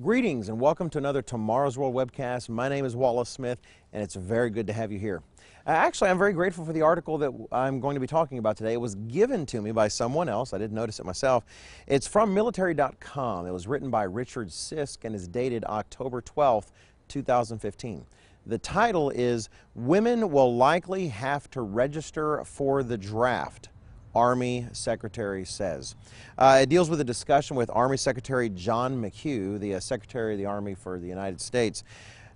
Greetings and welcome to another Tomorrow's World webcast. My name is Wallace Smith and it's very good to have you here. Uh, actually, I'm very grateful for the article that I'm going to be talking about today. It was given to me by someone else. I didn't notice it myself. It's from military.com. It was written by Richard Sisk and is dated October 12th, 2015. The title is Women Will Likely Have to Register for the Draft. Army Secretary says. Uh, it deals with a discussion with Army Secretary John McHugh, the uh, Secretary of the Army for the United States.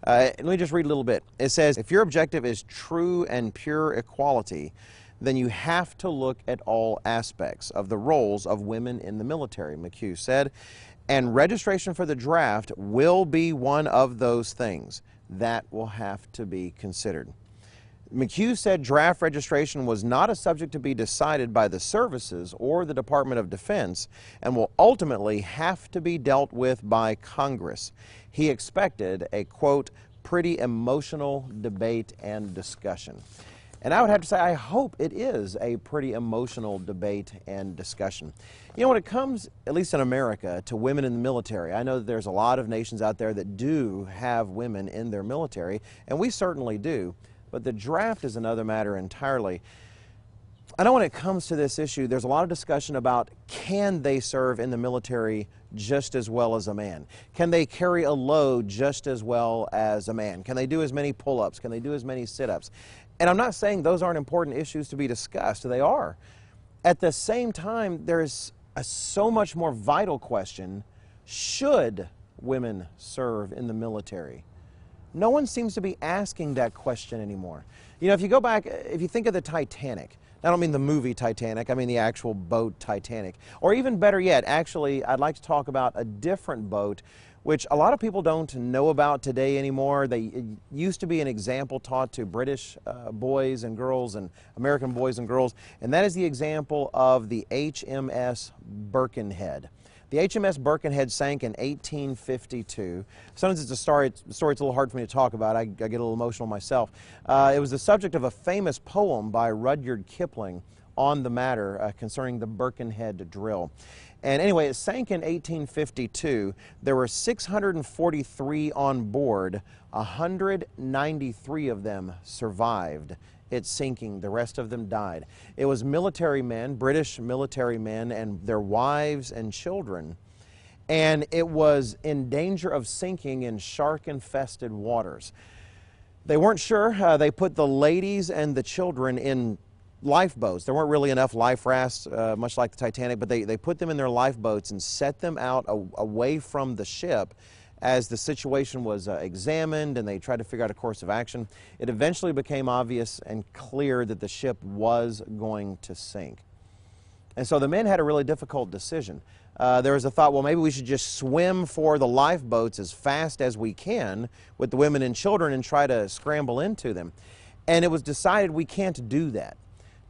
Uh, let me just read a little bit. It says, if your objective is true and pure equality, then you have to look at all aspects of the roles of women in the military, McHugh said. And registration for the draft will be one of those things that will have to be considered. McHugh said draft registration was not a subject to be decided by the services or the Department of Defense and will ultimately have to be dealt with by Congress. He expected a, quote, pretty emotional debate and discussion. And I would have to say, I hope it is a pretty emotional debate and discussion. You know, when it comes, at least in America, to women in the military, I know that there's a lot of nations out there that do have women in their military, and we certainly do. But the draft is another matter entirely. I know when it comes to this issue, there's a lot of discussion about can they serve in the military just as well as a man? Can they carry a load just as well as a man? Can they do as many pull ups? Can they do as many sit ups? And I'm not saying those aren't important issues to be discussed, they are. At the same time, there's a so much more vital question should women serve in the military? No one seems to be asking that question anymore. You know, if you go back, if you think of the Titanic, I don't mean the movie Titanic, I mean the actual boat Titanic. Or even better yet, actually, I'd like to talk about a different boat which a lot of people don't know about today anymore. They used to be an example taught to British uh, boys and girls and American boys and girls, and that is the example of the HMS Birkenhead. The HMS Birkenhead sank in 1852. Sometimes it's a story, it's, a story it's a little hard for me to talk about. I, I get a little emotional myself. Uh, it was the subject of a famous poem by Rudyard Kipling on the matter uh, concerning the Birkenhead drill. And anyway, it sank in 1852. There were 643 on board. 193 of them survived its sinking. The rest of them died. It was military men, British military men, and their wives and children. And it was in danger of sinking in shark infested waters. They weren't sure. Uh, they put the ladies and the children in lifeboats. There weren't really enough life rafts, uh, much like the Titanic, but they, they put them in their lifeboats and set them out a, away from the ship as the situation was uh, examined and they tried to figure out a course of action, it eventually became obvious and clear that the ship was going to sink. And so the men had a really difficult decision. Uh, there was a thought, well, maybe we should just swim for the lifeboats as fast as we can with the women and children and try to scramble into them. And it was decided we can't do that.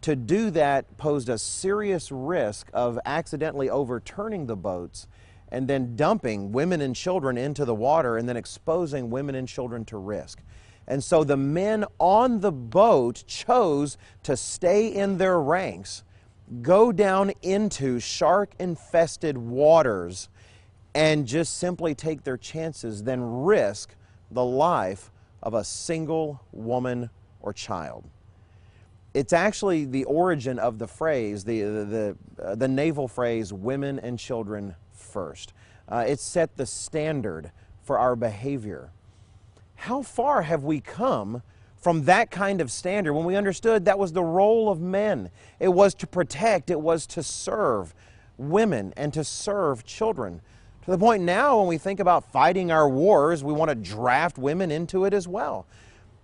To do that posed a serious risk of accidentally overturning the boats and then dumping women and children into the water and then exposing women and children to risk. And so the men on the boat chose to stay in their ranks, go down into shark infested waters, and just simply take their chances, then risk the life of a single woman or child. It's actually the origin of the phrase, the, the, the, uh, the naval phrase, women and children first. Uh, it set the standard for our behavior. How far have we come from that kind of standard when we understood that was the role of men? It was to protect, it was to serve women and to serve children. To the point now, when we think about fighting our wars, we want to draft women into it as well.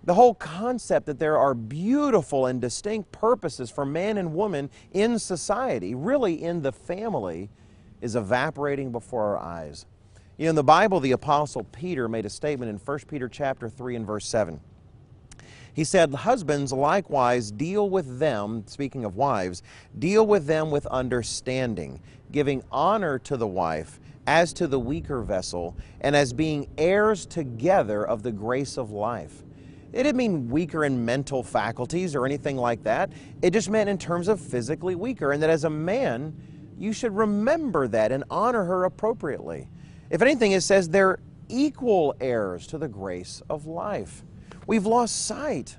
The whole concept that there are beautiful and distinct purposes for man and woman in society, really in the family, is evaporating before our eyes. You know, in the Bible, the Apostle Peter made a statement in 1 Peter chapter 3 and verse 7. He said, Husbands likewise deal with them, speaking of wives, deal with them with understanding, giving honor to the wife as to the weaker vessel, and as being heirs together of the grace of life. It didn't mean weaker in mental faculties or anything like that. It just meant in terms of physically weaker, and that as a man, you should remember that and honor her appropriately. If anything, it says they're equal heirs to the grace of life. We've lost sight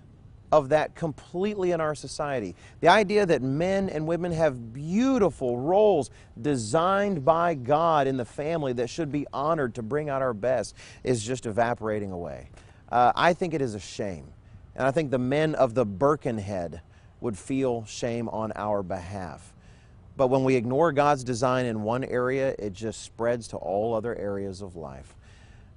of that completely in our society. The idea that men and women have beautiful roles designed by God in the family that should be honored to bring out our best is just evaporating away. Uh, I think it is a shame. And I think the men of the Birkenhead would feel shame on our behalf. But when we ignore God's design in one area, it just spreads to all other areas of life.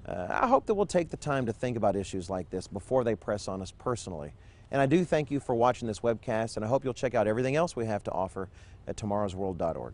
Uh, I hope that we'll take the time to think about issues like this before they press on us personally. And I do thank you for watching this webcast, and I hope you'll check out everything else we have to offer at tomorrowsworld.org.